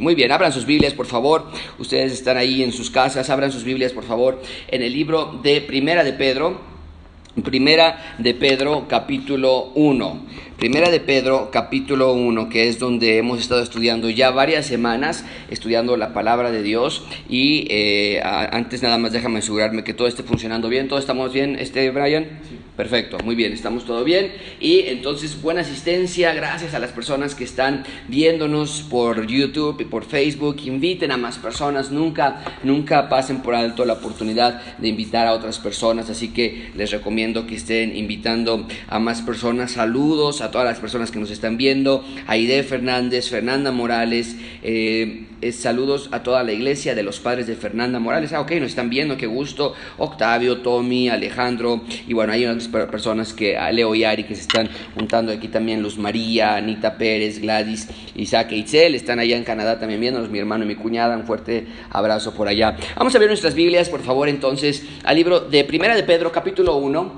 Muy bien, abran sus Biblias, por favor. Ustedes están ahí en sus casas, abran sus Biblias, por favor, en el libro de Primera de Pedro. Primera de Pedro capítulo 1. Primera de Pedro capítulo 1, que es donde hemos estado estudiando ya varias semanas, estudiando la palabra de Dios. Y eh, antes nada más déjame asegurarme que todo esté funcionando bien. ¿Todos estamos bien, este Brian? Sí. Perfecto, muy bien, estamos todo bien. Y entonces, buena asistencia, gracias a las personas que están viéndonos por YouTube y por Facebook. Inviten a más personas, nunca, nunca pasen por alto la oportunidad de invitar a otras personas. Así que les recomiendo que estén invitando a más personas. Saludos a todas las personas que nos están viendo. Aide Fernández, Fernanda Morales. Eh, saludos a toda la iglesia de los padres de Fernanda Morales. Ah, ok, nos están viendo, qué gusto. Octavio, Tommy, Alejandro. Y bueno, hay unas personas que, Leo y Ari, que se están juntando aquí también, Luz María, Anita Pérez, Gladys, Isaac e Itzel, están allá en Canadá también viéndonos, mi hermano y mi cuñada, un fuerte abrazo por allá. Vamos a ver nuestras Biblias, por favor, entonces, al libro de Primera de Pedro, capítulo 1.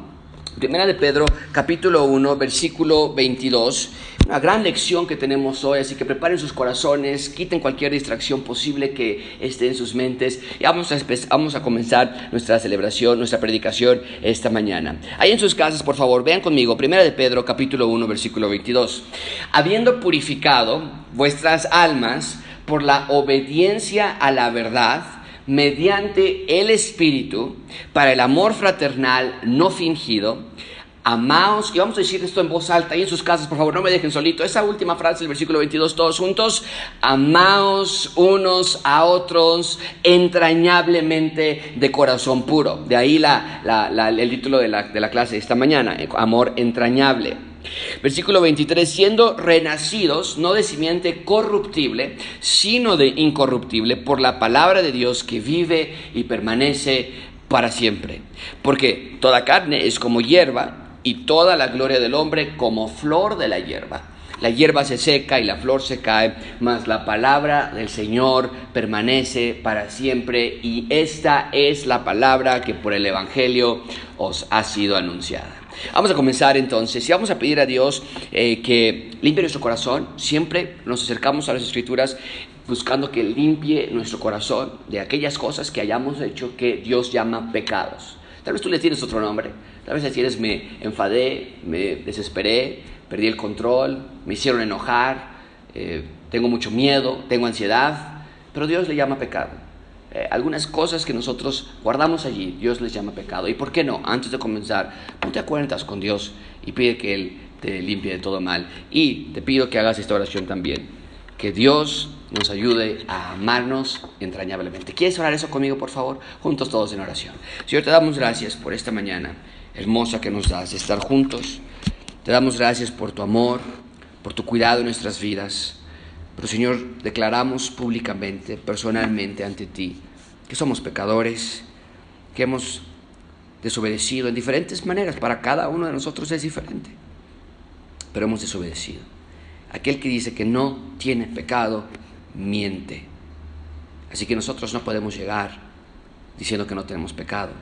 Primera de Pedro, capítulo 1, versículo 22. Una gran lección que tenemos hoy, así que preparen sus corazones, quiten cualquier distracción posible que esté en sus mentes y vamos a, vamos a comenzar nuestra celebración, nuestra predicación esta mañana. Ahí en sus casas, por favor, vean conmigo, Primera de Pedro, capítulo 1, versículo 22. Habiendo purificado vuestras almas por la obediencia a la verdad, mediante el Espíritu para el amor fraternal no fingido. Amaos, y vamos a decir esto en voz alta y en sus casas, por favor, no me dejen solito. Esa última frase del versículo 22, todos juntos. Amaos unos a otros entrañablemente de corazón puro. De ahí el título de la, de la clase de esta mañana, amor entrañable. Versículo 23, siendo renacidos no de simiente corruptible, sino de incorruptible, por la palabra de Dios que vive y permanece para siempre. Porque toda carne es como hierba y toda la gloria del hombre como flor de la hierba. La hierba se seca y la flor se cae, mas la palabra del Señor permanece para siempre y esta es la palabra que por el Evangelio os ha sido anunciada. Vamos a comenzar entonces y vamos a pedir a Dios eh, que limpie nuestro corazón. Siempre nos acercamos a las escrituras buscando que limpie nuestro corazón de aquellas cosas que hayamos hecho que Dios llama pecados. Tal vez tú le tienes otro nombre. Tal vez le tienes me enfadé, me desesperé, perdí el control, me hicieron enojar, eh, tengo mucho miedo, tengo ansiedad. Pero Dios le llama pecado. Eh, algunas cosas que nosotros guardamos allí, Dios les llama pecado. ¿Y por qué no? Antes de comenzar, ponte a cuentas con Dios y pide que Él te limpie de todo mal. Y te pido que hagas esta oración también. Que Dios nos ayude a amarnos entrañablemente. ¿Quieres orar eso conmigo, por favor? Juntos todos en oración. Señor, te damos gracias por esta mañana hermosa que nos das, estar juntos. Te damos gracias por tu amor, por tu cuidado en nuestras vidas. Pero Señor, declaramos públicamente, personalmente ante ti, que somos pecadores, que hemos desobedecido en diferentes maneras. Para cada uno de nosotros es diferente, pero hemos desobedecido. Aquel que dice que no tiene pecado, miente. Así que nosotros no podemos llegar diciendo que no tenemos pecado.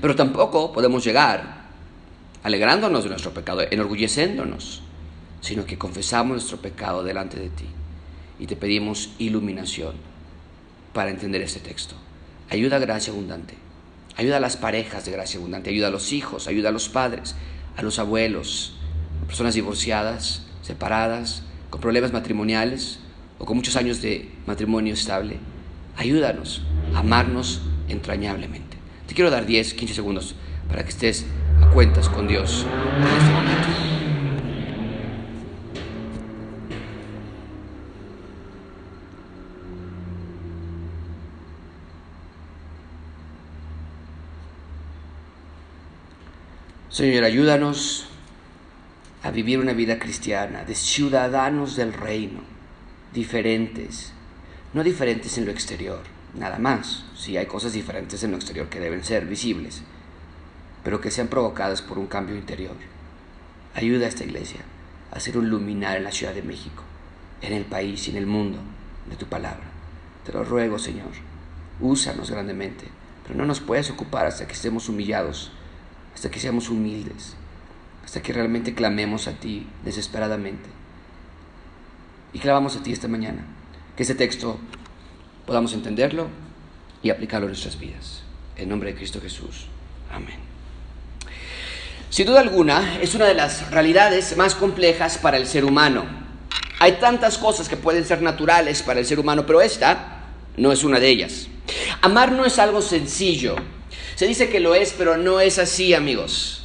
Pero tampoco podemos llegar alegrándonos de nuestro pecado, enorgulleciéndonos, sino que confesamos nuestro pecado delante de ti y te pedimos iluminación para entender este texto. Ayuda a Gracia Abundante. Ayuda a las parejas de Gracia Abundante. Ayuda a los hijos. Ayuda a los padres. A los abuelos. A personas divorciadas, separadas, con problemas matrimoniales o con muchos años de matrimonio estable. Ayúdanos a amarnos entrañablemente. Te quiero dar 10, 15 segundos para que estés a cuentas con Dios este. Señor, ayúdanos a vivir una vida cristiana, de ciudadanos del reino, diferentes, no diferentes en lo exterior, nada más, si hay cosas diferentes en lo exterior que deben ser visibles, pero que sean provocadas por un cambio interior. Ayuda a esta iglesia a ser un luminar en la Ciudad de México, en el país y en el mundo de tu palabra. Te lo ruego, Señor, úsanos grandemente, pero no nos puedes ocupar hasta que estemos humillados hasta que seamos humildes, hasta que realmente clamemos a ti desesperadamente. Y clamamos a ti esta mañana, que este texto podamos entenderlo y aplicarlo en nuestras vidas. En nombre de Cristo Jesús. Amén. Sin duda alguna, es una de las realidades más complejas para el ser humano. Hay tantas cosas que pueden ser naturales para el ser humano, pero esta no es una de ellas. Amar no es algo sencillo. Se dice que lo es, pero no es así, amigos.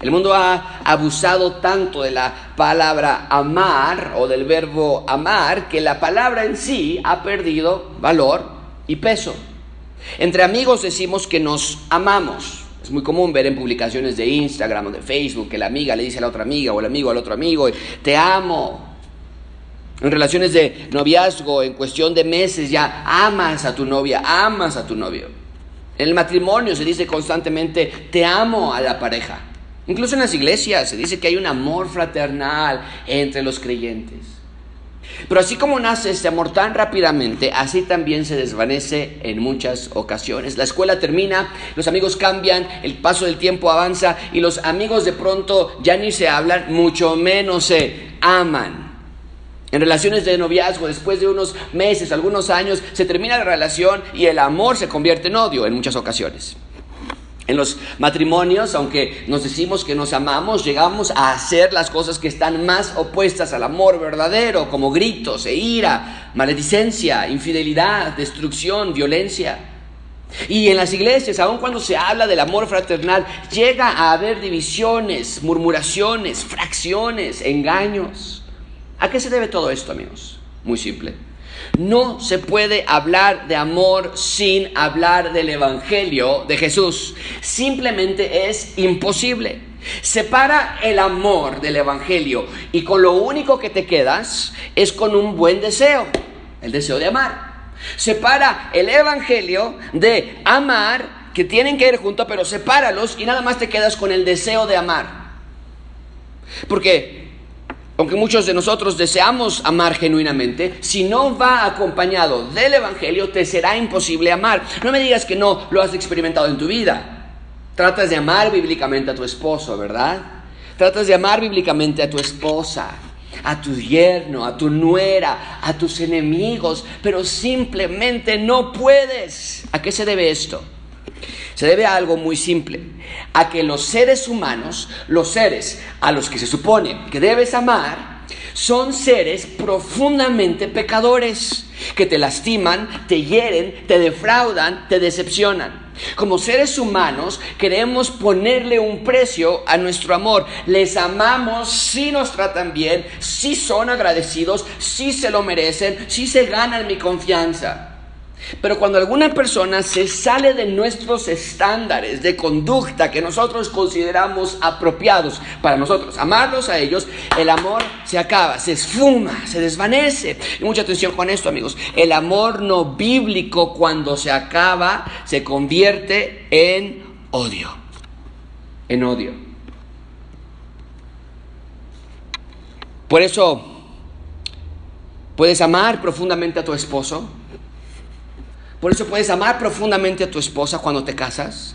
El mundo ha abusado tanto de la palabra amar o del verbo amar que la palabra en sí ha perdido valor y peso. Entre amigos decimos que nos amamos. Es muy común ver en publicaciones de Instagram o de Facebook que la amiga le dice a la otra amiga o el amigo al otro amigo, te amo. En relaciones de noviazgo, en cuestión de meses, ya amas a tu novia, amas a tu novio. En el matrimonio se dice constantemente, te amo a la pareja. Incluso en las iglesias se dice que hay un amor fraternal entre los creyentes. Pero así como nace este amor tan rápidamente, así también se desvanece en muchas ocasiones. La escuela termina, los amigos cambian, el paso del tiempo avanza y los amigos de pronto ya ni se hablan, mucho menos se aman. En relaciones de noviazgo, después de unos meses, algunos años, se termina la relación y el amor se convierte en odio en muchas ocasiones. En los matrimonios, aunque nos decimos que nos amamos, llegamos a hacer las cosas que están más opuestas al amor verdadero, como gritos e ira, maledicencia, infidelidad, destrucción, violencia. Y en las iglesias, aun cuando se habla del amor fraternal, llega a haber divisiones, murmuraciones, fracciones, engaños. ¿A qué se debe todo esto, amigos? Muy simple. No se puede hablar de amor sin hablar del Evangelio de Jesús. Simplemente es imposible. Separa el amor del Evangelio y con lo único que te quedas es con un buen deseo, el deseo de amar. Separa el Evangelio de amar, que tienen que ir juntos, pero sepáralos y nada más te quedas con el deseo de amar. Porque aunque muchos de nosotros deseamos amar genuinamente, si no va acompañado del Evangelio, te será imposible amar. No me digas que no lo has experimentado en tu vida. Tratas de amar bíblicamente a tu esposo, ¿verdad? Tratas de amar bíblicamente a tu esposa, a tu yerno, a tu nuera, a tus enemigos, pero simplemente no puedes. ¿A qué se debe esto? Se debe a algo muy simple, a que los seres humanos, los seres a los que se supone que debes amar, son seres profundamente pecadores, que te lastiman, te hieren, te defraudan, te decepcionan. Como seres humanos queremos ponerle un precio a nuestro amor. Les amamos si nos tratan bien, si son agradecidos, si se lo merecen, si se ganan mi confianza. Pero cuando alguna persona se sale de nuestros estándares de conducta que nosotros consideramos apropiados para nosotros, amarlos a ellos, el amor se acaba, se esfuma, se desvanece. Y mucha atención con esto, amigos. El amor no bíblico cuando se acaba se convierte en odio. En odio. Por eso, puedes amar profundamente a tu esposo por eso puedes amar profundamente a tu esposa cuando te casas,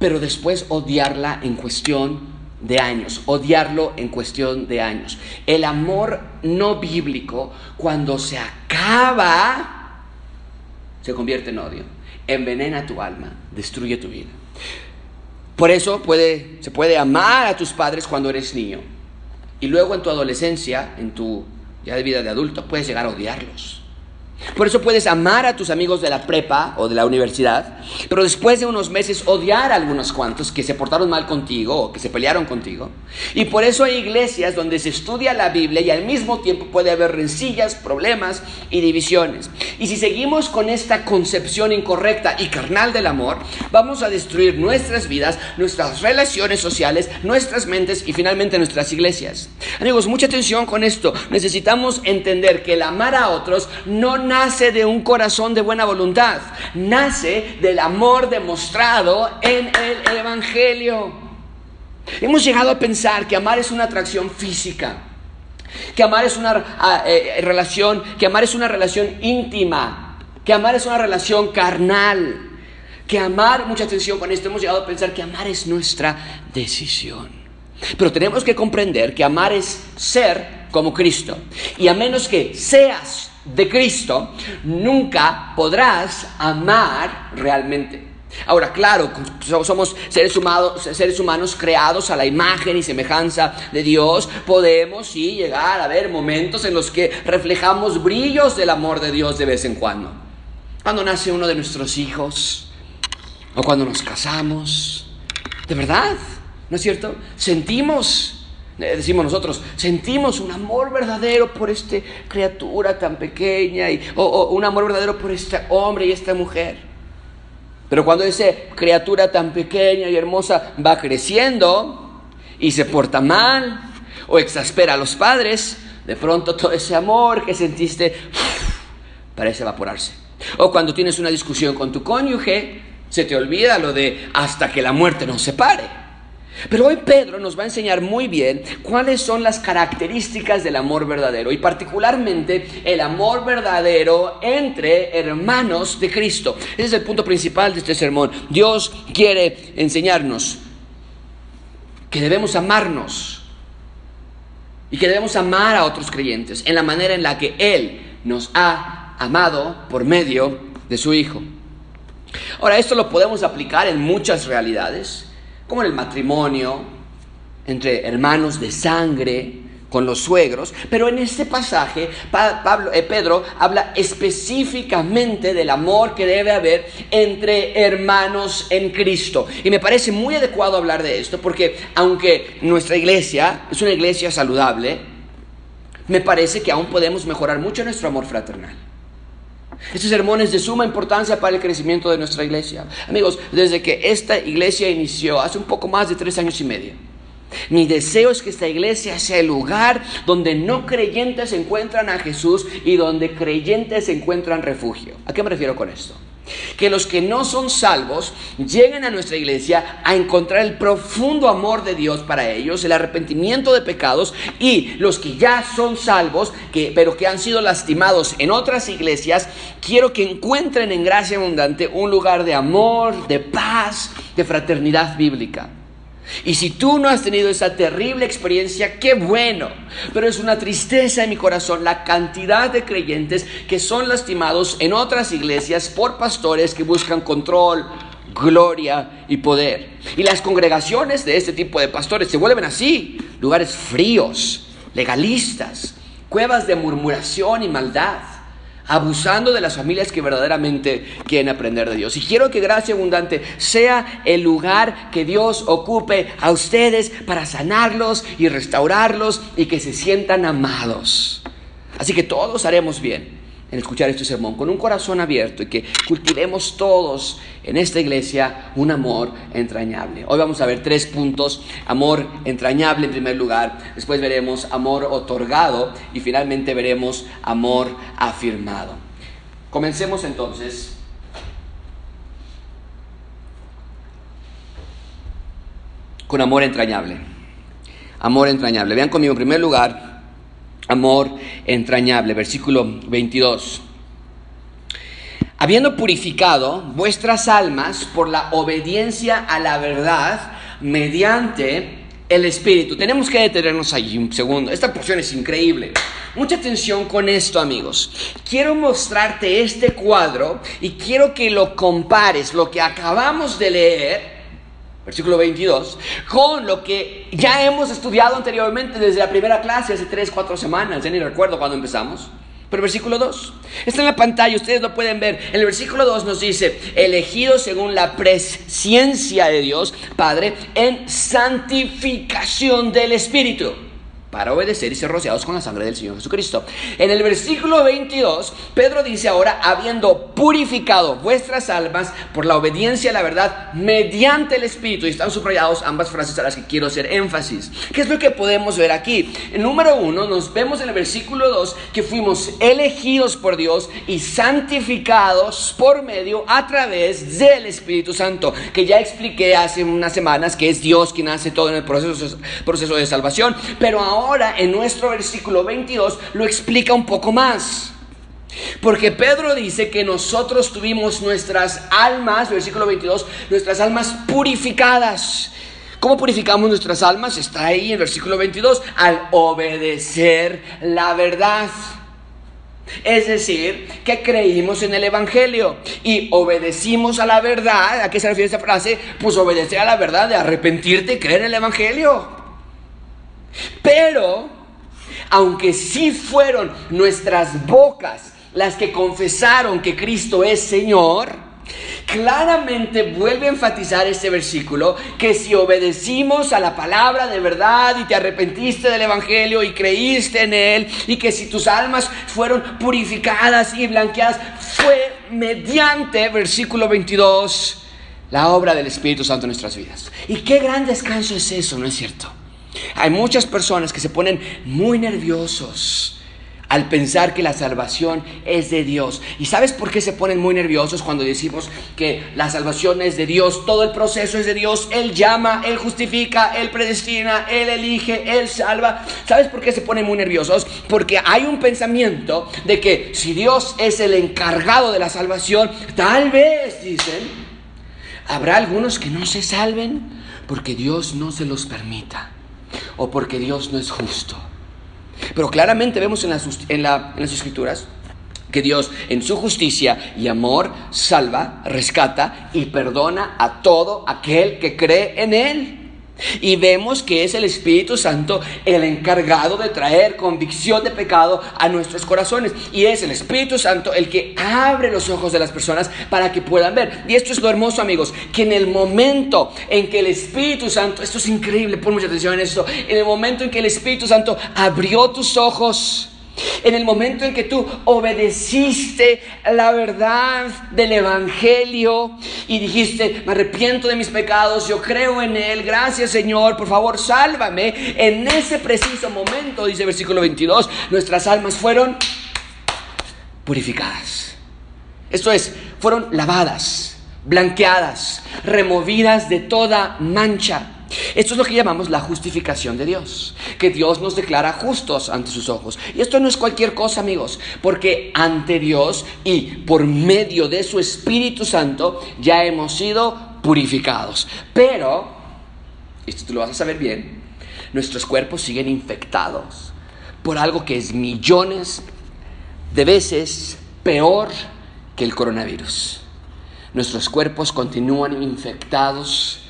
pero después odiarla en cuestión de años, odiarlo en cuestión de años. El amor no bíblico, cuando se acaba, se convierte en odio, envenena tu alma, destruye tu vida. Por eso se puede amar a tus padres cuando eres niño y luego en tu adolescencia, en tu ya de vida de adulto, puedes llegar a odiarlos. Por eso puedes amar a tus amigos de la prepa o de la universidad, pero después de unos meses odiar a algunos cuantos que se portaron mal contigo o que se pelearon contigo. Y por eso hay iglesias donde se estudia la Biblia y al mismo tiempo puede haber rencillas, problemas y divisiones. Y si seguimos con esta concepción incorrecta y carnal del amor, vamos a destruir nuestras vidas, nuestras relaciones sociales, nuestras mentes y finalmente nuestras iglesias. Amigos, mucha atención con esto. Necesitamos entender que el amar a otros no nace de un corazón de buena voluntad, nace del amor demostrado en el Evangelio. Hemos llegado a pensar que amar es una atracción física, que amar es una ah, eh, relación, que amar es una relación íntima, que amar es una relación carnal, que amar, mucha atención con esto, hemos llegado a pensar que amar es nuestra decisión. Pero tenemos que comprender que amar es ser como Cristo. Y a menos que seas de Cristo, nunca podrás amar realmente. Ahora, claro, somos seres humanos, seres humanos creados a la imagen y semejanza de Dios. Podemos, sí, llegar a ver momentos en los que reflejamos brillos del amor de Dios de vez en cuando. Cuando nace uno de nuestros hijos, o cuando nos casamos. De verdad, ¿no es cierto? Sentimos, decimos nosotros, sentimos un amor verdadero por esta criatura tan pequeña, y, o un amor verdadero por este hombre y esta mujer. Pero cuando esa criatura tan pequeña y hermosa va creciendo y se porta mal o exaspera a los padres, de pronto todo ese amor que sentiste parece evaporarse. O cuando tienes una discusión con tu cónyuge, se te olvida lo de hasta que la muerte nos separe. Pero hoy Pedro nos va a enseñar muy bien cuáles son las características del amor verdadero y particularmente el amor verdadero entre hermanos de Cristo. Ese es el punto principal de este sermón. Dios quiere enseñarnos que debemos amarnos y que debemos amar a otros creyentes en la manera en la que Él nos ha amado por medio de su Hijo. Ahora, esto lo podemos aplicar en muchas realidades como en el matrimonio, entre hermanos de sangre, con los suegros, pero en este pasaje Pablo, eh, Pedro habla específicamente del amor que debe haber entre hermanos en Cristo. Y me parece muy adecuado hablar de esto porque aunque nuestra iglesia es una iglesia saludable, me parece que aún podemos mejorar mucho nuestro amor fraternal. Este sermón es de suma importancia para el crecimiento de nuestra iglesia. Amigos, desde que esta iglesia inició, hace un poco más de tres años y medio, mi deseo es que esta iglesia sea el lugar donde no creyentes encuentran a Jesús y donde creyentes encuentran refugio. ¿A qué me refiero con esto? Que los que no son salvos lleguen a nuestra iglesia a encontrar el profundo amor de Dios para ellos, el arrepentimiento de pecados y los que ya son salvos, que, pero que han sido lastimados en otras iglesias, quiero que encuentren en gracia abundante un lugar de amor, de paz, de fraternidad bíblica. Y si tú no has tenido esa terrible experiencia, qué bueno. Pero es una tristeza en mi corazón la cantidad de creyentes que son lastimados en otras iglesias por pastores que buscan control, gloria y poder. Y las congregaciones de este tipo de pastores se vuelven así, lugares fríos, legalistas, cuevas de murmuración y maldad abusando de las familias que verdaderamente quieren aprender de Dios. Y quiero que Gracia Abundante sea el lugar que Dios ocupe a ustedes para sanarlos y restaurarlos y que se sientan amados. Así que todos haremos bien en escuchar este sermón con un corazón abierto y que cultivemos todos en esta iglesia un amor entrañable. Hoy vamos a ver tres puntos. Amor entrañable en primer lugar, después veremos amor otorgado y finalmente veremos amor afirmado. Comencemos entonces. Con amor entrañable. Amor entrañable. Vean conmigo en primer lugar amor entrañable. Versículo 22. Habiendo purificado vuestras almas por la obediencia a la verdad mediante el Espíritu. Tenemos que detenernos allí un segundo. Esta porción es increíble. Mucha atención con esto, amigos. Quiero mostrarte este cuadro y quiero que lo compares, lo que acabamos de leer versículo 22, con lo que ya hemos estudiado anteriormente desde la primera clase hace 3, 4 semanas, ya ni recuerdo cuando empezamos. Pero versículo 2, está en la pantalla, ustedes lo pueden ver. En el versículo 2 nos dice, elegido según la presciencia de Dios, Padre, en santificación del Espíritu para obedecer y ser rociados con la sangre del Señor Jesucristo. En el versículo 22, Pedro dice ahora, habiendo purificado vuestras almas por la obediencia a la verdad mediante el Espíritu, y están subrayados ambas frases a las que quiero hacer énfasis. ¿Qué es lo que podemos ver aquí? En número uno, nos vemos en el versículo 2 que fuimos elegidos por Dios y santificados por medio a través del Espíritu Santo, que ya expliqué hace unas semanas que es Dios quien hace todo en el proceso, proceso de salvación, pero ahora ahora en nuestro versículo 22 lo explica un poco más. Porque Pedro dice que nosotros tuvimos nuestras almas, versículo 22, nuestras almas purificadas. ¿Cómo purificamos nuestras almas? Está ahí en el versículo 22, al obedecer la verdad. Es decir, que creímos en el Evangelio y obedecimos a la verdad. ¿A qué se refiere esta frase? Pues obedecer a la verdad de arrepentirte y creer en el Evangelio. Pero, aunque sí fueron nuestras bocas las que confesaron que Cristo es Señor, claramente vuelve a enfatizar este versículo que si obedecimos a la palabra de verdad y te arrepentiste del Evangelio y creíste en él y que si tus almas fueron purificadas y blanqueadas, fue mediante, versículo 22, la obra del Espíritu Santo en nuestras vidas. Y qué gran descanso es eso, ¿no es cierto? Hay muchas personas que se ponen muy nerviosos al pensar que la salvación es de Dios. ¿Y sabes por qué se ponen muy nerviosos cuando decimos que la salvación es de Dios? Todo el proceso es de Dios. Él llama, Él justifica, Él predestina, Él elige, Él salva. ¿Sabes por qué se ponen muy nerviosos? Porque hay un pensamiento de que si Dios es el encargado de la salvación, tal vez, dicen, habrá algunos que no se salven porque Dios no se los permita o porque Dios no es justo. Pero claramente vemos en las, en, las escrituras que Dios en su justicia y amor salva, rescata y perdona a todo aquel que cree en Él. Y vemos que es el Espíritu Santo el encargado de traer convicción de pecado a nuestros corazones. Y es el Espíritu Santo el que abre los ojos de las personas para que puedan ver. Y esto es lo hermoso, amigos, que en el momento en que el Espíritu Santo, esto es increíble, pon mucha atención en esto, en el momento en que el Espíritu Santo abrió tus ojos, en el momento en que tú obedeciste la verdad del Evangelio y dijiste, me arrepiento de mis pecados, yo creo en Él, gracias Señor, por favor, sálvame. En ese preciso momento, dice el versículo 22, nuestras almas fueron purificadas. Esto es, fueron lavadas, blanqueadas, removidas de toda mancha esto es lo que llamamos la justificación de Dios, que Dios nos declara justos ante sus ojos. Y esto no es cualquier cosa, amigos, porque ante Dios y por medio de su Espíritu Santo ya hemos sido purificados. Pero, esto tú lo vas a saber bien, nuestros cuerpos siguen infectados por algo que es millones de veces peor que el coronavirus. Nuestros cuerpos continúan infectados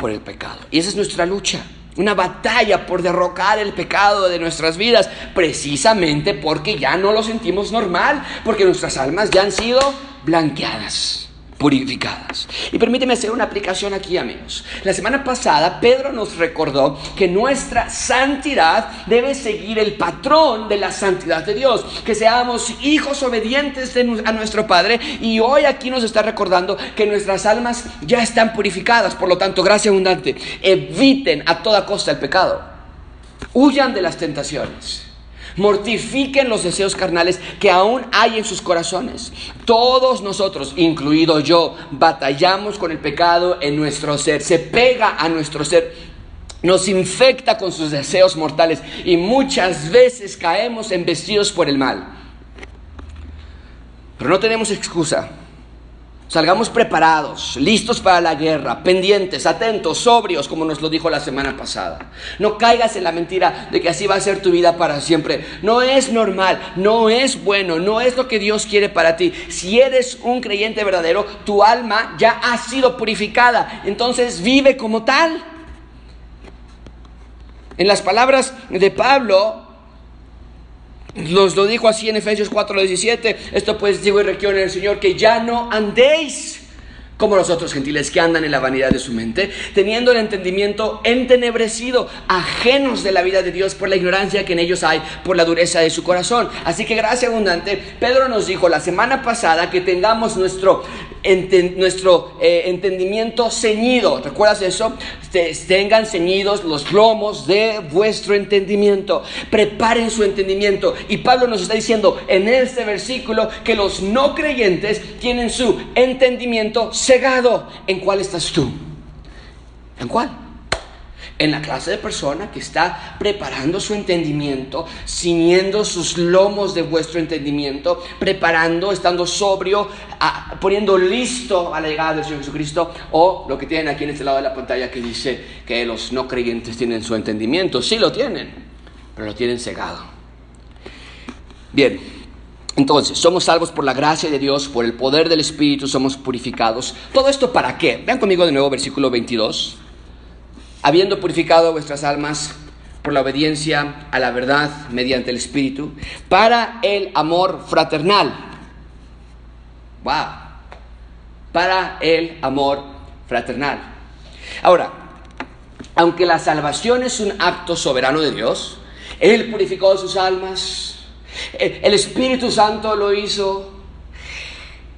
por el pecado. Y esa es nuestra lucha. Una batalla por derrocar el pecado de nuestras vidas, precisamente porque ya no lo sentimos normal, porque nuestras almas ya han sido blanqueadas purificadas. Y permíteme hacer una aplicación aquí, amigos. La semana pasada Pedro nos recordó que nuestra santidad debe seguir el patrón de la santidad de Dios, que seamos hijos obedientes a nuestro Padre. Y hoy aquí nos está recordando que nuestras almas ya están purificadas. Por lo tanto, gracia abundante, eviten a toda costa el pecado. Huyan de las tentaciones. Mortifiquen los deseos carnales que aún hay en sus corazones. Todos nosotros, incluido yo, batallamos con el pecado en nuestro ser. Se pega a nuestro ser nos infecta con sus deseos mortales y muchas veces caemos embestidos por el mal. Pero no tenemos excusa. Salgamos preparados, listos para la guerra, pendientes, atentos, sobrios, como nos lo dijo la semana pasada. No caigas en la mentira de que así va a ser tu vida para siempre. No es normal, no es bueno, no es lo que Dios quiere para ti. Si eres un creyente verdadero, tu alma ya ha sido purificada. Entonces vive como tal. En las palabras de Pablo, nos lo dijo así en Efesios 4:17. Esto pues digo y requiero en el Señor que ya no andéis como los otros gentiles que andan en la vanidad de su mente, teniendo el entendimiento entenebrecido, ajenos de la vida de Dios por la ignorancia que en ellos hay, por la dureza de su corazón. Así que gracia abundante, Pedro nos dijo la semana pasada que tengamos nuestro, nuestro eh, entendimiento ceñido. ¿Recuerdas eso? tengan ceñidos los lomos de vuestro entendimiento. Preparen su entendimiento. Y Pablo nos está diciendo en este versículo que los no creyentes tienen su entendimiento cegado. ¿En cuál estás tú? ¿En cuál? En la clase de persona que está preparando su entendimiento, ciñendo sus lomos de vuestro entendimiento, preparando, estando sobrio, poniendo listo a la llegada del Señor Jesucristo, o lo que tienen aquí en este lado de la pantalla que dice que los no creyentes tienen su entendimiento. Sí lo tienen, pero lo tienen cegado. Bien, Entonces, somos salvos por la gracia de Dios, por el poder del Espíritu, somos purificados. ¿Todo esto para qué? Vean conmigo de nuevo versículo 22. Habiendo purificado vuestras almas por la obediencia a la verdad mediante el Espíritu, para el amor fraternal. ¡Wow! Para el amor fraternal. Ahora, aunque la salvación es un acto soberano de Dios, Él purificó sus almas, el Espíritu Santo lo hizo.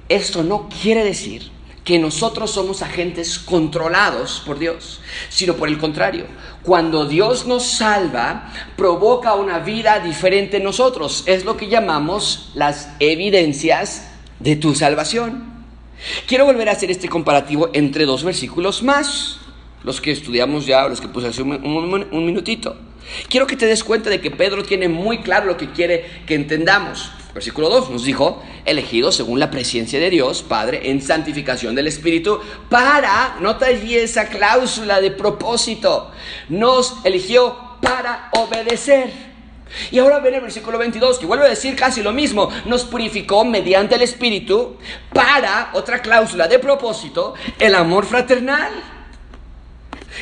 Esto no quiere decir que nosotros somos agentes controlados por Dios, sino por el contrario, cuando Dios nos salva, provoca una vida diferente en nosotros. Es lo que llamamos las evidencias de tu salvación. Quiero volver a hacer este comparativo entre dos versículos más, los que estudiamos ya, los que puse hace un, un minutito. Quiero que te des cuenta de que Pedro tiene muy claro lo que quiere que entendamos. Versículo 2 nos dijo, elegidos según la presencia de Dios, Padre, en santificación del Espíritu, para, nota allí esa cláusula de propósito, nos eligió para obedecer. Y ahora ven el versículo 22, que vuelve a decir casi lo mismo, nos purificó mediante el Espíritu para, otra cláusula de propósito, el amor fraternal.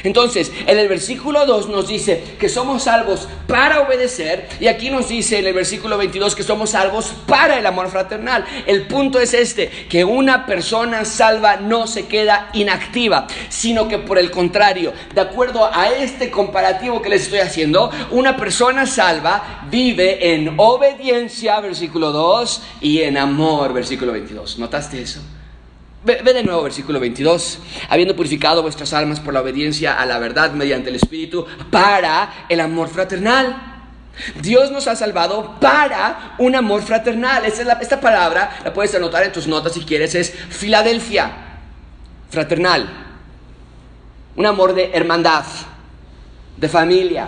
Entonces, en el versículo 2 nos dice que somos salvos para obedecer y aquí nos dice en el versículo 22 que somos salvos para el amor fraternal. El punto es este, que una persona salva no se queda inactiva, sino que por el contrario, de acuerdo a este comparativo que les estoy haciendo, una persona salva vive en obediencia, versículo 2, y en amor, versículo 22. ¿Notaste eso? Ve, de nuevo versículo 22. Habiendo purificado vuestras almas por la obediencia a la verdad mediante el Espíritu para el amor fraternal. Dios nos ha salvado para un amor fraternal. esta palabra la puedes anotar en tus notas si quieres. Es Filadelfia. Fraternal. Un amor de hermandad, de familia,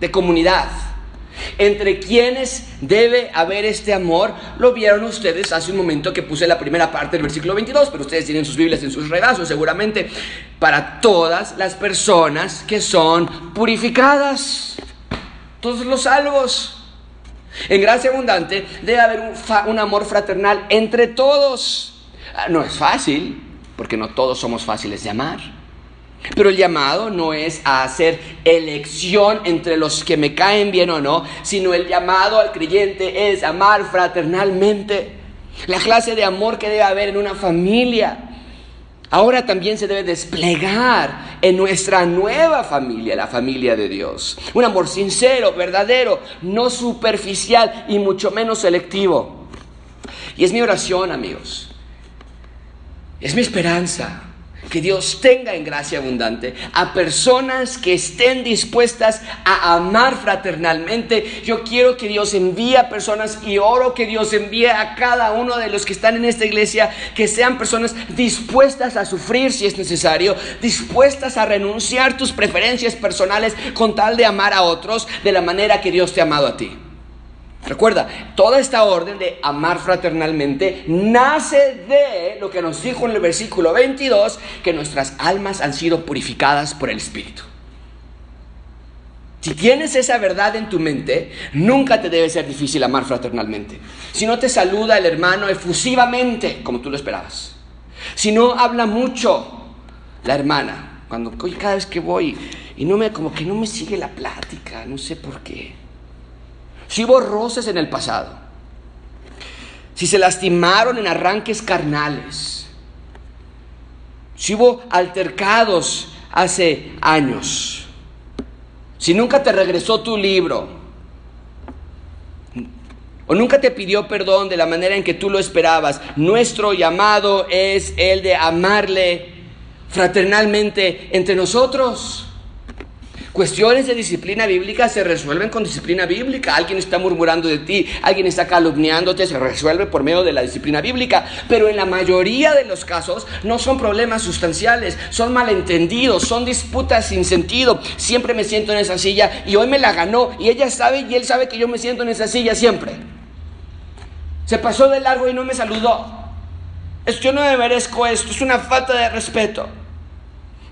de comunidad entre quienes debe haber este amor, lo vieron ustedes hace un momento que puse la primera parte del versículo 22, pero ustedes tienen sus Biblias en sus regazos seguramente, para todas las personas que son purificadas, todos los salvos. En gracia abundante debe haber un, un amor fraternal entre todos. Ah, no es fácil, porque no todos somos fáciles de amar. Pero el llamado no es a hacer elección entre los que me caen bien o no, sino el llamado al creyente es amar fraternalmente. La clase de amor que debe haber en una familia. Ahora también se debe desplegar en nuestra nueva familia, la familia de Dios. Un amor sincero, verdadero, no superficial y mucho menos selectivo. Y es mi oración, amigos. Es mi esperanza que Dios tenga en gracia abundante a personas que estén dispuestas a amar fraternalmente. Yo quiero que Dios envíe a personas y oro que Dios envíe a cada uno de los que están en esta iglesia que sean personas dispuestas a sufrir si es necesario, dispuestas a renunciar tus preferencias personales con tal de amar a otros de la manera que Dios te ha amado a ti. Recuerda, toda esta orden de amar fraternalmente nace de lo que nos dijo en el versículo 22, que nuestras almas han sido purificadas por el Espíritu. Si tienes esa verdad en tu mente, nunca te debe ser difícil amar fraternalmente. Si no te saluda el hermano efusivamente, como tú lo esperabas. Si no habla mucho la hermana, cuando cada vez que voy y no me como que no me sigue la plática, no sé por qué si hubo roces en el pasado, si se lastimaron en arranques carnales, si hubo altercados hace años, si nunca te regresó tu libro, o nunca te pidió perdón de la manera en que tú lo esperabas, nuestro llamado es el de amarle fraternalmente entre nosotros. Cuestiones de disciplina bíblica se resuelven con disciplina bíblica. Alguien está murmurando de ti, alguien está calumniándote, se resuelve por medio de la disciplina bíblica. Pero en la mayoría de los casos no son problemas sustanciales, son malentendidos, son disputas sin sentido. Siempre me siento en esa silla y hoy me la ganó y ella sabe y él sabe que yo me siento en esa silla siempre. Se pasó de largo y no me saludó. Yo no me merezco esto, es una falta de respeto.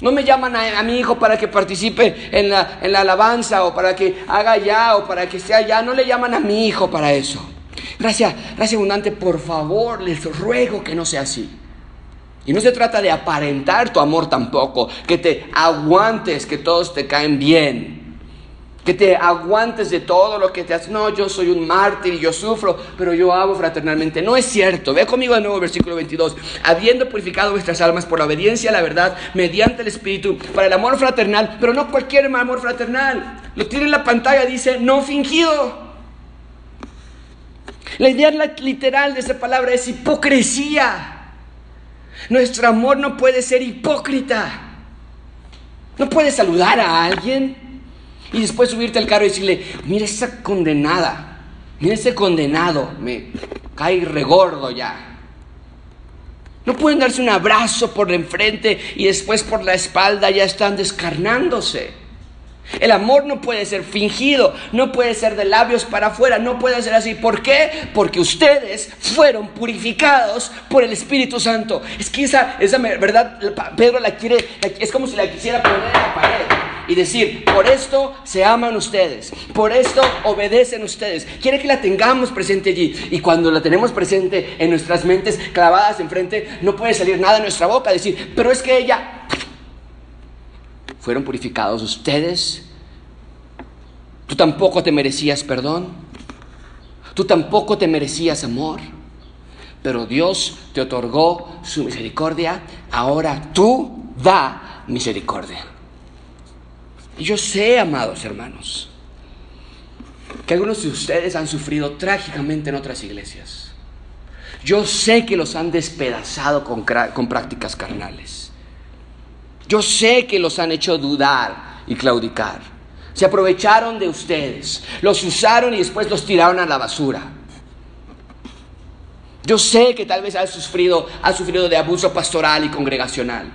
No me llaman a, mi hijo para que participe en la, alabanza o para que haga ya o para que sea allá. No le llaman a mi hijo para eso. Gracias, gracias abundante, por favor, les ruego que no sea así. Y no se trata de aparentar tu amor tampoco, que te aguantes, que todos te caen bien que te aguantes de todo lo que te hace. No, yo soy un mártir y yo sufro, pero yo hago fraternalmente. No es cierto. Ve conmigo de nuevo versículo 22. Habiendo purificado vuestras almas por la obediencia a la verdad, mediante el Espíritu, para el amor fraternal, pero no cualquier amor fraternal. Lo tiene en la pantalla, dice, no fingido. La idea literal de esa palabra es hipocresía. Nuestro amor no puede ser hipócrita. No puedes saludar a alguien y después subirte al carro y decirle, mira esa condenada, mira ese condenado, me cae regordo ya. No pueden darse un abrazo por enfrente y después por la espalda ya están descarnándose. El amor no puede ser fingido, no puede ser de labios para afuera, no puede ser así. ¿Por qué? Porque ustedes fueron purificados por el Espíritu Santo. Es que esa, esa verdad, Pedro la quiere, es como si la quisiera poner en la pared y decir, por esto se aman ustedes, por esto obedecen ustedes. Quiere que la tengamos presente allí. Y cuando la tenemos presente en nuestras mentes clavadas enfrente, no puede salir nada de nuestra boca. Decir, pero es que ella... Fueron purificados ustedes. Tú tampoco te merecías perdón. Tú tampoco te merecías amor. Pero Dios te otorgó su misericordia. Ahora tú da misericordia. Y yo sé, amados hermanos, que algunos de ustedes han sufrido trágicamente en otras iglesias. Yo sé que los han despedazado con, con prácticas carnales. Yo sé que los han hecho dudar y claudicar. Se aprovecharon de ustedes, los usaron y después los tiraron a la basura. Yo sé que tal vez has sufrido, has sufrido de abuso pastoral y congregacional.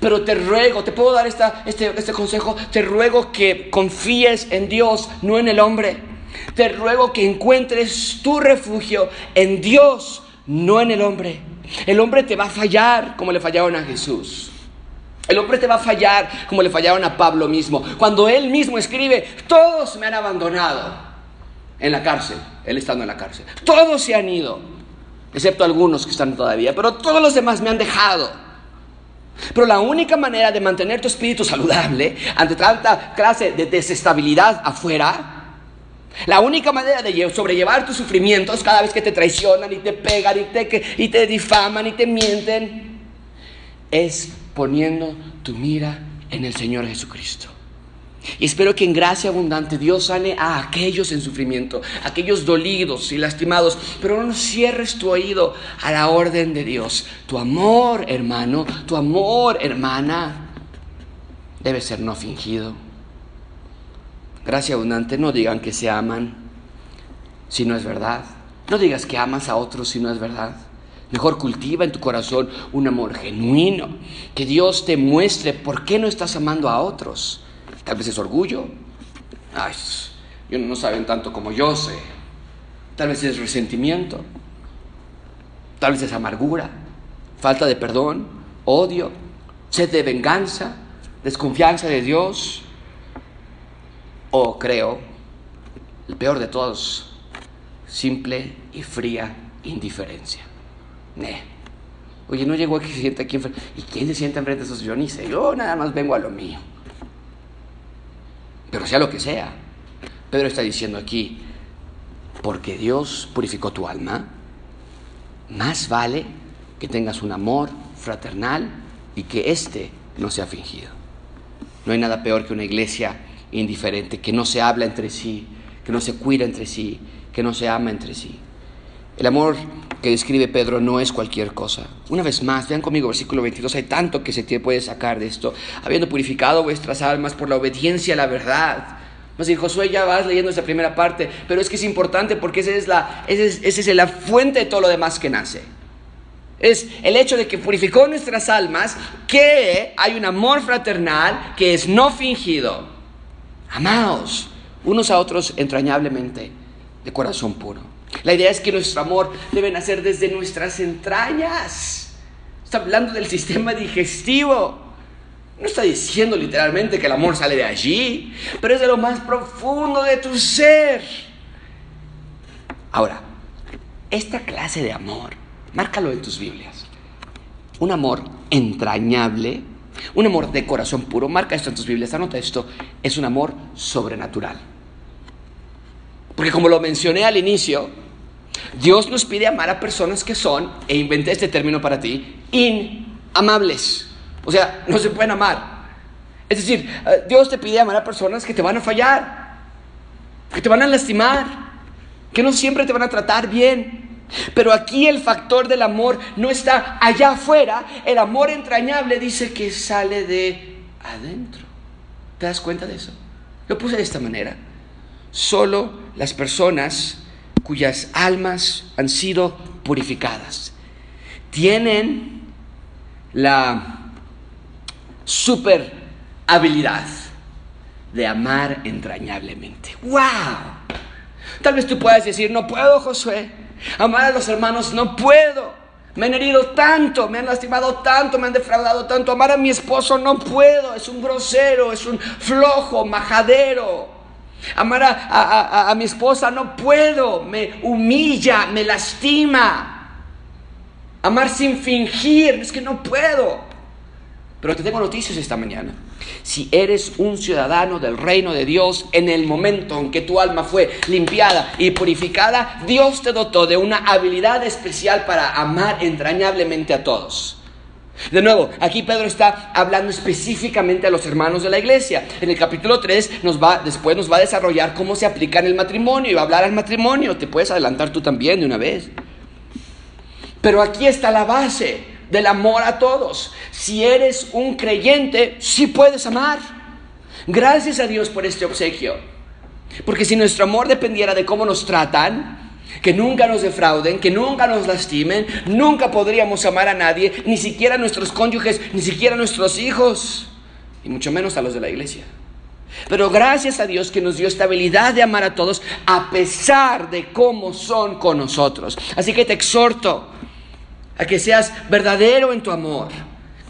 Pero te ruego, te puedo dar este, este consejo, te ruego que confíes en Dios, no en el hombre. Te ruego que encuentres tu refugio en Dios, no en el hombre. El hombre te va a fallar como le fallaron a Jesús. El hombre te va a fallar como le fallaron a Pablo mismo. Cuando él mismo escribe, todos me han abandonado en la cárcel, él estando en la cárcel. Todos se han ido, excepto algunos que están todavía, pero todos los demás me han dejado. Pero la única manera de mantener tu espíritu saludable ante tanta clase de desestabilidad afuera, la única manera de sobrellevar tus sufrimientos cada vez que te traicionan y te pegan y te, y te difaman y te mienten, es poniendo tu mira en el Señor Jesucristo. Y espero que en gracia abundante Dios sane a aquellos en sufrimiento, aquellos dolidos y lastimados, pero no cierres tu oído a la orden de Dios. Tu amor, hermano, tu amor, hermana, debe ser no fingido. Gracia abundante, no digan que se aman si no es verdad. No digas que amas a otros si no es verdad. Mejor cultiva en tu corazón un amor genuino, que Dios te muestre por qué no estás amando a otros. Tal vez es orgullo. Ay, no saben tanto como yo sé. Tal vez es resentimiento. Tal vez es amargura, falta de perdón, odio, sed de venganza, desconfianza de Dios. O creo, el peor de todos, simple y fría indiferencia. Oye, no llegó a que se sienta aquí enfrente. ¿Y quién se sienta enfrente de esos? Yo ni sé. Yo nada más vengo a lo mío pero sea lo que sea. Pedro está diciendo aquí, porque Dios purificó tu alma, más vale que tengas un amor fraternal y que éste no sea fingido. No hay nada peor que una iglesia indiferente, que no se habla entre sí, que no se cuida entre sí, que no se ama entre sí. El amor que describe Pedro no es cualquier cosa. Una vez más, vean conmigo versículo 22, hay tanto que se puede sacar de esto. Habiendo purificado vuestras almas por la obediencia a la verdad. No sé, Josué ya vas leyendo esa primera parte, pero es que es importante porque esa es, la, esa es, es la fuente de todo lo demás que nace. Es el hecho de que purificó nuestras almas, que hay un amor fraternal que es no fingido. Amaos unos a otros entrañablemente, de corazón puro. La idea es que nuestro amor debe nacer desde nuestras entrañas. Está hablando del sistema digestivo. No está diciendo literalmente que el amor sale de allí, pero es de lo más profundo de tu ser. Ahora, esta clase de amor, márcalo en tus Biblias. Un amor entrañable, un amor de corazón puro, marca esto en tus Biblias, anota esto, es un amor sobrenatural. Porque como lo mencioné al inicio, Dios nos pide amar a personas que son, e inventé este término para ti, inamables. O sea, no se pueden amar. Es decir, eh, Dios te pide amar a personas que te van a fallar, que te van a lastimar, que no siempre te van a tratar bien. Pero aquí el factor del amor no está allá afuera. El amor entrañable dice que sale de adentro. ¿Te das cuenta de eso? Lo puse de esta manera. Solo las personas cuyas almas han sido purificadas tienen la super habilidad de amar entrañablemente. ¡Wow! Tal vez tú puedas decir, no puedo, Josué. Amar a los hermanos, no puedo. Me han herido tanto, me han lastimado tanto, me han defraudado tanto. Amar a mi esposo no puedo. Es un grosero, es un flojo, majadero. Amar a, mi esposa no puedo, me humilla, me lastima. Amar sin fingir, es que no puedo. Pero te tengo noticias esta mañana. Si eres un ciudadano del reino de Dios, en el momento en que tu alma fue limpiada y purificada, Dios te dotó de una habilidad especial para amar entrañablemente a todos. De nuevo, aquí Pedro está hablando específicamente a los hermanos de la iglesia. En el capítulo 3 nos va, después nos va a desarrollar cómo se aplica en el matrimonio y va a hablar al matrimonio. Te puedes adelantar tú también de una vez. Pero aquí está la base del amor a todos. Si eres un creyente, sí puedes amar. Gracias a Dios por este obsequio. Porque si nuestro amor dependiera de cómo nos tratan, que nunca nos defrauden, que nunca nos lastimen, nunca podríamos amar a nadie, ni siquiera a nuestros cónyuges, ni siquiera a nuestros hijos, y mucho menos a los de la iglesia. Pero gracias a Dios que nos dio esta habilidad de amar a todos a pesar de cómo son con nosotros. Así que te exhorto a que seas verdadero en tu amor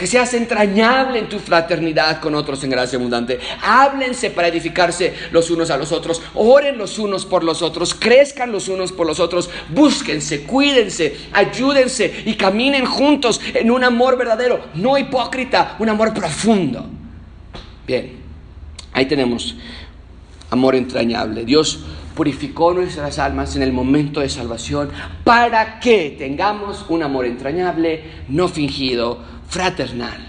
que seas entrañable en tu fraternidad con otros en gracia abundante. Háblense para edificarse los unos a los otros, oren los unos por los otros, crezcan los unos por los otros, búsquense, cuídense, ayúdense y caminen juntos en un amor verdadero, no hipócrita, un amor profundo. Bien, ahí tenemos amor entrañable. Dios purificó nuestras almas en el momento de salvación para que tengamos un amor entrañable, no fingido, fraternal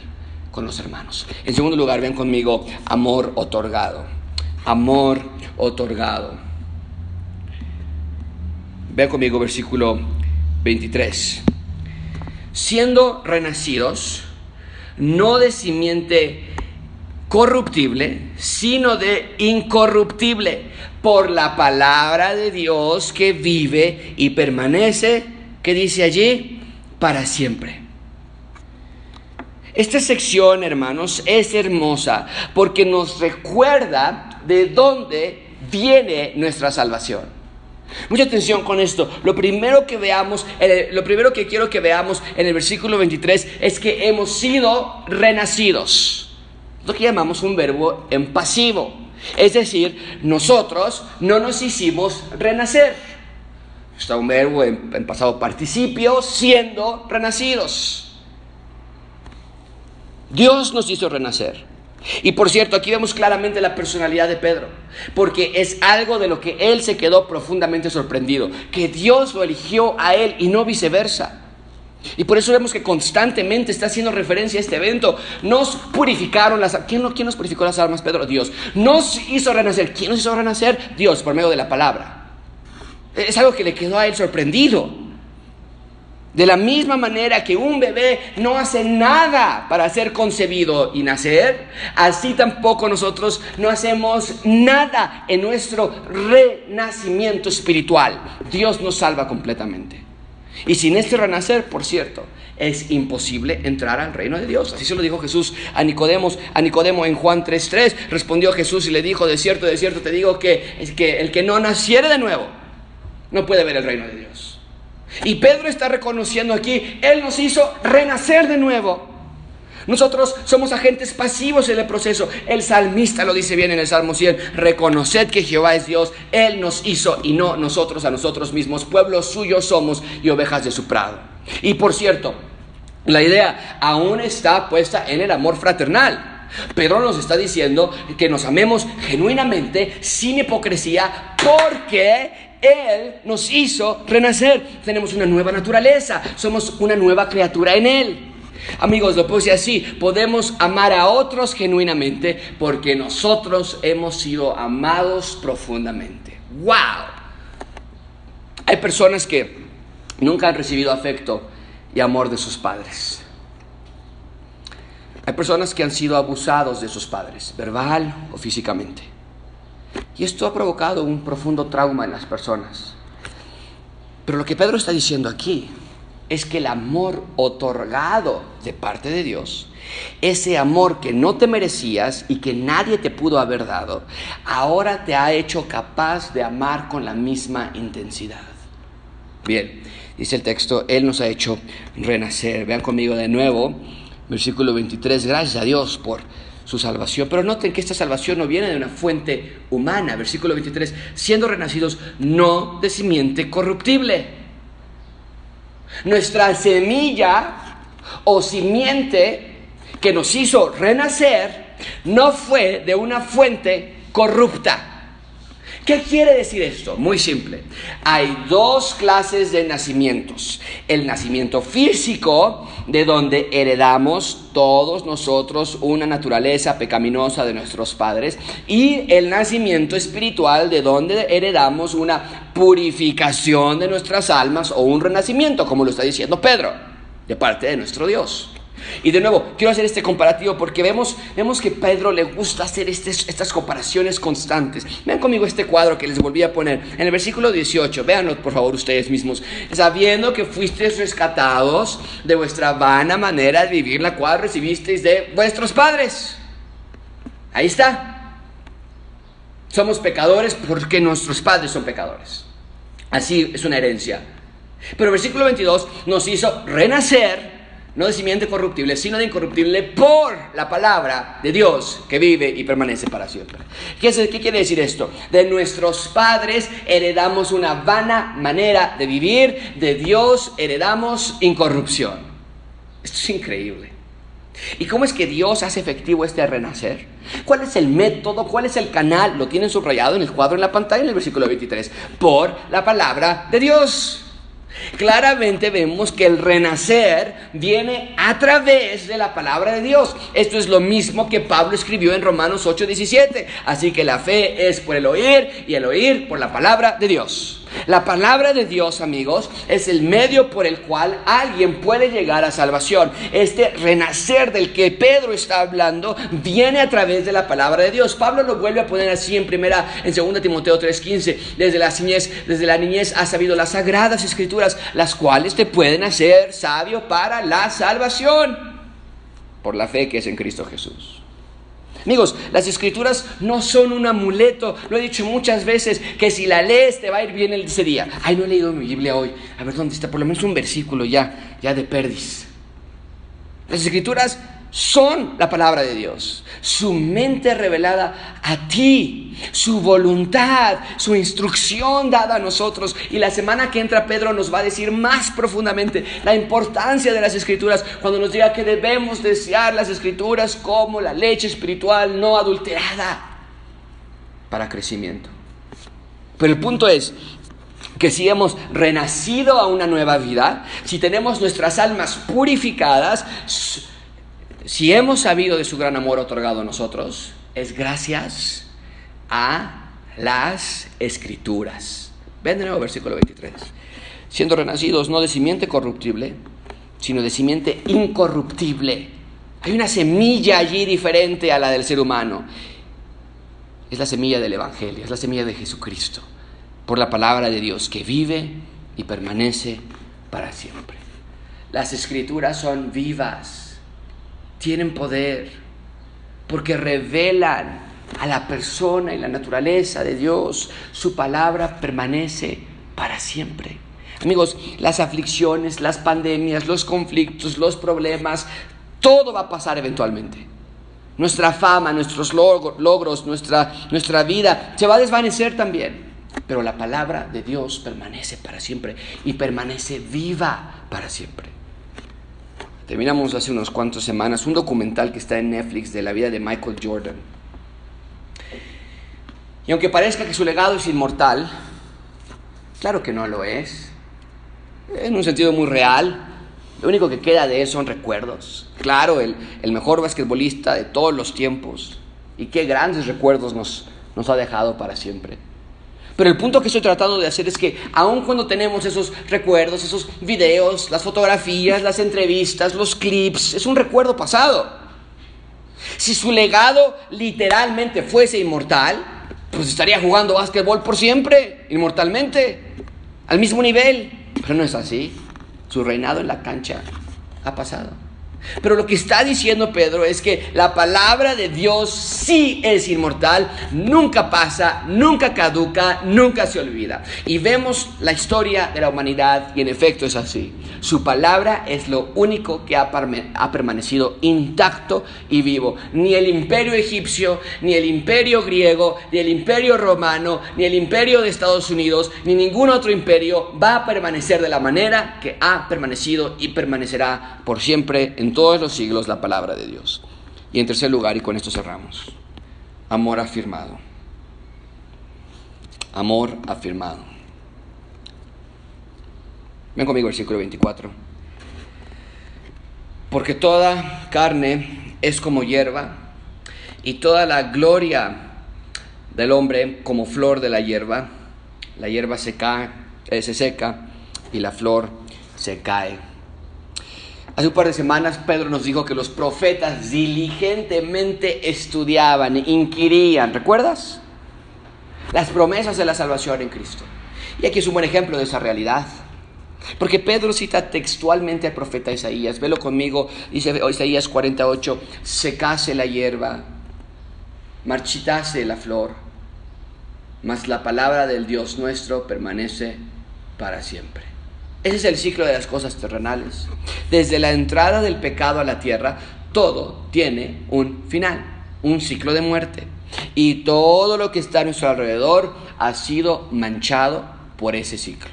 con los hermanos. En segundo lugar, ven conmigo, amor otorgado. Amor otorgado. Ven conmigo versículo 23. Siendo renacidos, no de simiente corruptible, sino de incorruptible, por la palabra de Dios que vive y permanece, que dice allí, para siempre. Esta sección, hermanos, es hermosa porque nos recuerda de dónde viene nuestra salvación. Mucha atención con esto. Lo primero que veamos, lo primero que quiero que veamos en el versículo 23 es que hemos sido renacidos. Lo que llamamos un verbo en pasivo. Es decir, nosotros no nos hicimos renacer. Está un verbo en, en pasado participio, siendo renacidos. Dios nos hizo renacer. Y por cierto, aquí vemos claramente la personalidad de Pedro, porque es algo de lo que él se quedó profundamente sorprendido, que Dios lo eligió a él y no viceversa. Y por eso vemos que constantemente está haciendo referencia a este evento. Nos purificaron las ¿Quién, ¿Quién nos purificó las almas, Pedro? Dios. Nos hizo renacer. ¿Quién nos hizo renacer? Dios, por medio de la palabra. Es algo que le quedó a él sorprendido. De la misma manera que un bebé no hace nada para ser concebido y nacer, así tampoco nosotros no hacemos nada en nuestro renacimiento espiritual. Dios nos salva completamente. Y sin este renacer, por cierto, es imposible entrar al reino de Dios. Así se lo dijo Jesús a Nicodemo, a Nicodemo en Juan 3:3. Respondió Jesús y le dijo, de cierto, de cierto te digo que, que el que no naciere de nuevo no puede ver el reino de Dios. Y Pedro está reconociendo aquí, Él nos hizo renacer de nuevo. Nosotros somos agentes pasivos en el proceso. El salmista lo dice bien en el Salmo 100. Reconoced que Jehová es Dios. Él nos hizo y no nosotros a nosotros mismos. Pueblos suyos somos y ovejas de su prado. Y por cierto, la idea aún está puesta en el amor fraternal. Pedro nos está diciendo que nos amemos genuinamente, sin hipocresía, porque Él nos hizo renacer. Tenemos una nueva naturaleza, somos una nueva criatura en Él. Amigos, lo puse así, podemos amar a otros genuinamente porque nosotros hemos sido amados profundamente. ¡Wow! Hay personas que nunca han recibido afecto y amor de sus padres. Hay personas que han sido abusados de sus padres, verbal o físicamente. Y esto ha provocado un profundo trauma en las personas. Pero lo que Pedro está diciendo aquí es que el amor otorgado de parte de Dios, ese amor que no te merecías y que nadie te pudo haber dado, ahora te ha hecho capaz de amar con la misma intensidad. Bien, dice el texto, Él nos ha hecho renacer. Vean conmigo de nuevo Versículo 23, gracias a Dios por su salvación. Pero noten que esta salvación no viene de una fuente humana. Versículo 23, siendo renacidos no de simiente corruptible. Nuestra semilla o simiente que nos hizo renacer no fue de una fuente corrupta. ¿Qué quiere decir esto? Muy simple. Hay dos clases de nacimientos. El nacimiento físico, de donde heredamos todos nosotros una naturaleza pecaminosa de nuestros padres, y el nacimiento espiritual, de donde heredamos una purificación de nuestras almas o un renacimiento, como lo está diciendo Pedro, de parte de nuestro Dios. Y de nuevo, quiero hacer este comparativo porque vemos, vemos que Pedro le gusta hacer estas comparaciones constantes. Vean conmigo este cuadro que les volví a poner. En el versículo 18, véanlo por favor ustedes mismos. Sabiendo que fuisteis rescatados de vuestra vana manera de vivir, la cual recibisteis de vuestros padres. Ahí está. Somos pecadores porque nuestros padres son pecadores. Así es una herencia. Pero el versículo 22 nos hizo renacer no de simiente corruptible, sino de incorruptible por la palabra de Dios que vive y permanece para siempre. ¿Qué, ¿Qué, quiere decir esto? De nuestros padres heredamos una vana manera de vivir, de Dios heredamos incorrupción. Esto es increíble. ¿Y cómo es que Dios hace efectivo este renacer? ¿Cuál es el método? ¿Cuál es el canal? Lo tienen subrayado en el cuadro en la pantalla en el versículo 23. Por la palabra de Dios. Claramente vemos que el renacer viene a través de la palabra de Dios. Esto es lo mismo que Pablo escribió en Romanos 8:17. Así que la fe es por el oír y el oír por la palabra de Dios. La palabra de Dios, amigos, es el medio por el cual alguien puede llegar a salvación. Este renacer del que Pedro está hablando viene a través de la palabra de Dios. Pablo lo vuelve a poner así en primera en 2 Timoteo 3:15, desde la niñez, desde la niñez has sabido las sagradas escrituras, las cuales te pueden hacer sabio para la salvación por la fe que es en Cristo Jesús. Amigos, las escrituras no son un amuleto. Lo he dicho muchas veces, que si la lees te va a ir bien ese día. Ay, no he leído mi Biblia hoy. A ver dónde está, por lo menos un versículo ya, ya de perdiz. Las escrituras son la palabra de Dios, su mente revelada a ti, su voluntad, su instrucción dada a nosotros. Y la semana que entra Pedro nos va a decir más profundamente la importancia de las escrituras cuando nos diga que debemos desear las escrituras como la leche espiritual no adulterada para crecimiento. Pero el punto es que si hemos renacido a una nueva vida, si tenemos nuestras almas purificadas, si hemos sabido de su gran amor otorgado a nosotros, es gracias a las escrituras. Ven de nuevo versículo 23. Siendo renacidos no de simiente corruptible, sino de simiente incorruptible. Hay una semilla allí diferente a la del ser humano. Es la semilla del Evangelio, es la semilla de Jesucristo, por la palabra de Dios que vive y permanece para siempre. Las escrituras son vivas tienen poder, porque revelan a la persona y la naturaleza de Dios. Su palabra permanece para siempre. Amigos, las aflicciones, las pandemias, los conflictos, los problemas, Todo va a pasar eventualmente. Nuestra fama, nuestros logros, nuestra, nuestra vida se va a desvanecer también. Pero la palabra de Dios permanece para siempre y permanece viva para siempre. Terminamos hace unos cuantos semanas un documental que está en Netflix de la vida de Michael Jordan. Y aunque parezca que su legado es inmortal, claro que no lo es. En un sentido muy real, lo único que queda de él son recuerdos. Claro, el, mejor basquetbolista de todos los tiempos. Y qué grandes recuerdos nos, nos ha dejado para siempre. Pero el punto que estoy tratando de hacer es que aun cuando tenemos esos recuerdos, esos videos, las fotografías, las entrevistas, los clips, es un recuerdo pasado. Si su legado literalmente fuese inmortal, pues estaría jugando básquetbol por siempre, inmortalmente, al mismo nivel. Pero no es así. Su reinado en la cancha ha pasado. Pero lo que está diciendo Pedro es que la palabra de Dios sí es inmortal, nunca pasa, nunca caduca, nunca se olvida. Y vemos la historia de la humanidad y en efecto es así. Su palabra es lo único que ha, permanecido intacto y vivo. Ni el imperio egipcio, ni el imperio griego, ni el imperio romano, ni el imperio de Estados Unidos, ni ningún otro imperio va a permanecer de la manera que ha permanecido y permanecerá por siempre en todos los siglos la palabra de Dios. Y en tercer lugar, y con esto cerramos, amor afirmado. Amor afirmado. Ven conmigo el versículo 24. Porque toda carne es como hierba, y toda la gloria del hombre como flor de la hierba. La hierba se, cae, eh, se seca y la flor se cae. Hace un par de semanas Pedro nos dijo que los profetas diligentemente estudiaban, inquirían, ¿recuerdas? Las promesas de la salvación en Cristo. Y aquí es un buen ejemplo de esa realidad. Porque Pedro cita textualmente al profeta Isaías. Velo conmigo, dice Isaías 48, secase la hierba, marchitase la flor, mas la palabra del Dios nuestro permanece para siempre. Ese es el ciclo de las cosas terrenales. Desde la entrada del pecado a la tierra, todo tiene un final, un ciclo de muerte. Y todo lo que está a nuestro alrededor ha sido manchado por ese ciclo.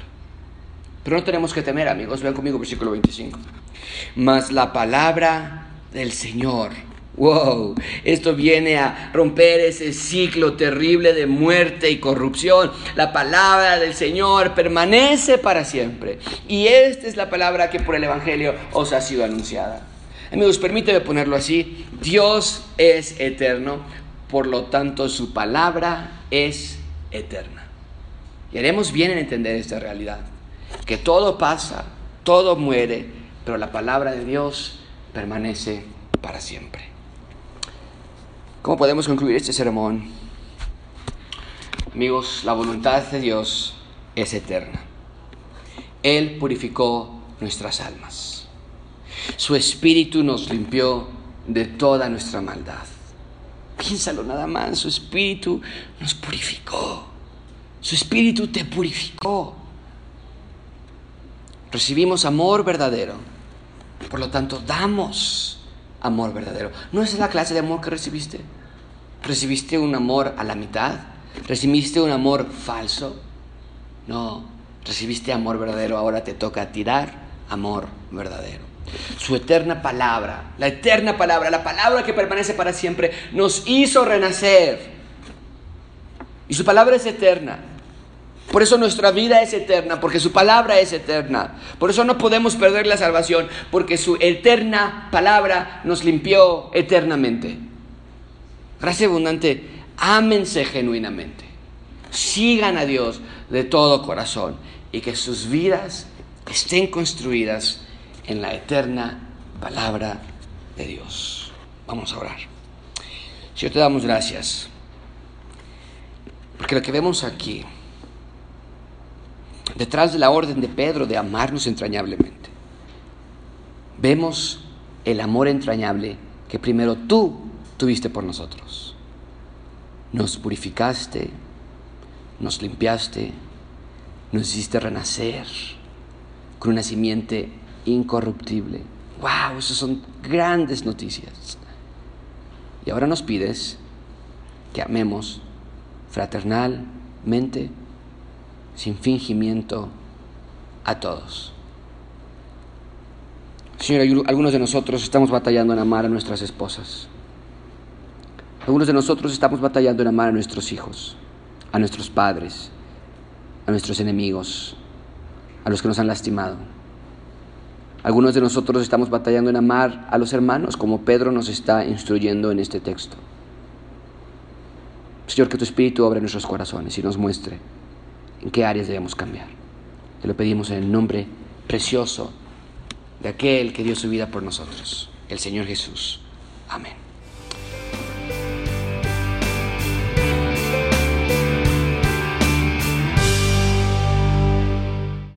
Pero no tenemos que temer, amigos. Vean conmigo versículo 25. Mas la palabra del Señor. Wow, esto viene a romper ese ciclo terrible de muerte y corrupción. La palabra del Señor permanece para siempre. Y esta es la palabra que por el Evangelio os ha sido anunciada. Amigos, permíteme ponerlo así. Dios es eterno, por lo tanto su palabra es eterna. Y haremos bien en entender esta realidad que todo pasa, todo muere, pero la palabra de Dios permanece para siempre. ¿Cómo podemos concluir este sermón? Amigos, la voluntad de Dios es eterna. Él purificó nuestras almas. Su espíritu nos limpió de toda nuestra maldad. Piénsalo nada más, su espíritu nos purificó. Su espíritu te purificó recibimos amor verdadero. Por lo tanto, damos amor verdadero. ¿No es la clase de amor que recibiste? ¿Recibiste un amor a la mitad? ¿Recibiste un amor falso? No, recibiste amor verdadero, ahora te toca tirar amor verdadero. Su eterna palabra, la eterna palabra, la palabra que permanece para siempre, nos hizo renacer. Y su palabra es eterna. Por eso nuestra vida es eterna, porque su palabra es eterna. Por eso no podemos perder la salvación, porque su eterna palabra nos limpió eternamente. Gracia abundante, ámense genuinamente. Sigan a Dios de todo corazón y que sus vidas estén construidas en la eterna palabra de Dios. Vamos a orar. Señor, te damos gracias. Porque lo que vemos aquí detrás de la orden de Pedro de amarnos entrañablemente. Vemos el amor entrañable que primero tú tuviste por nosotros. Nos purificaste, nos limpiaste, nos hiciste renacer con una simiente incorruptible, wow, esas son grandes noticias. Y ahora nos pides que amemos fraternalmente, sin fingimiento, a todos. Señor, algunos de nosotros estamos batallando en amar a nuestras esposas. Algunos de nosotros estamos batallando en amar a nuestros hijos, a nuestros padres, a nuestros enemigos, a los que nos han lastimado. Algunos de nosotros estamos batallando en amar a los hermanos, como Pedro nos está instruyendo en este texto. Señor, que tu Espíritu abra nuestros corazones y nos muestre en qué áreas debemos cambiar. Te lo pedimos en el nombre precioso de aquel que dio su vida por nosotros, el Señor Jesús. Amén.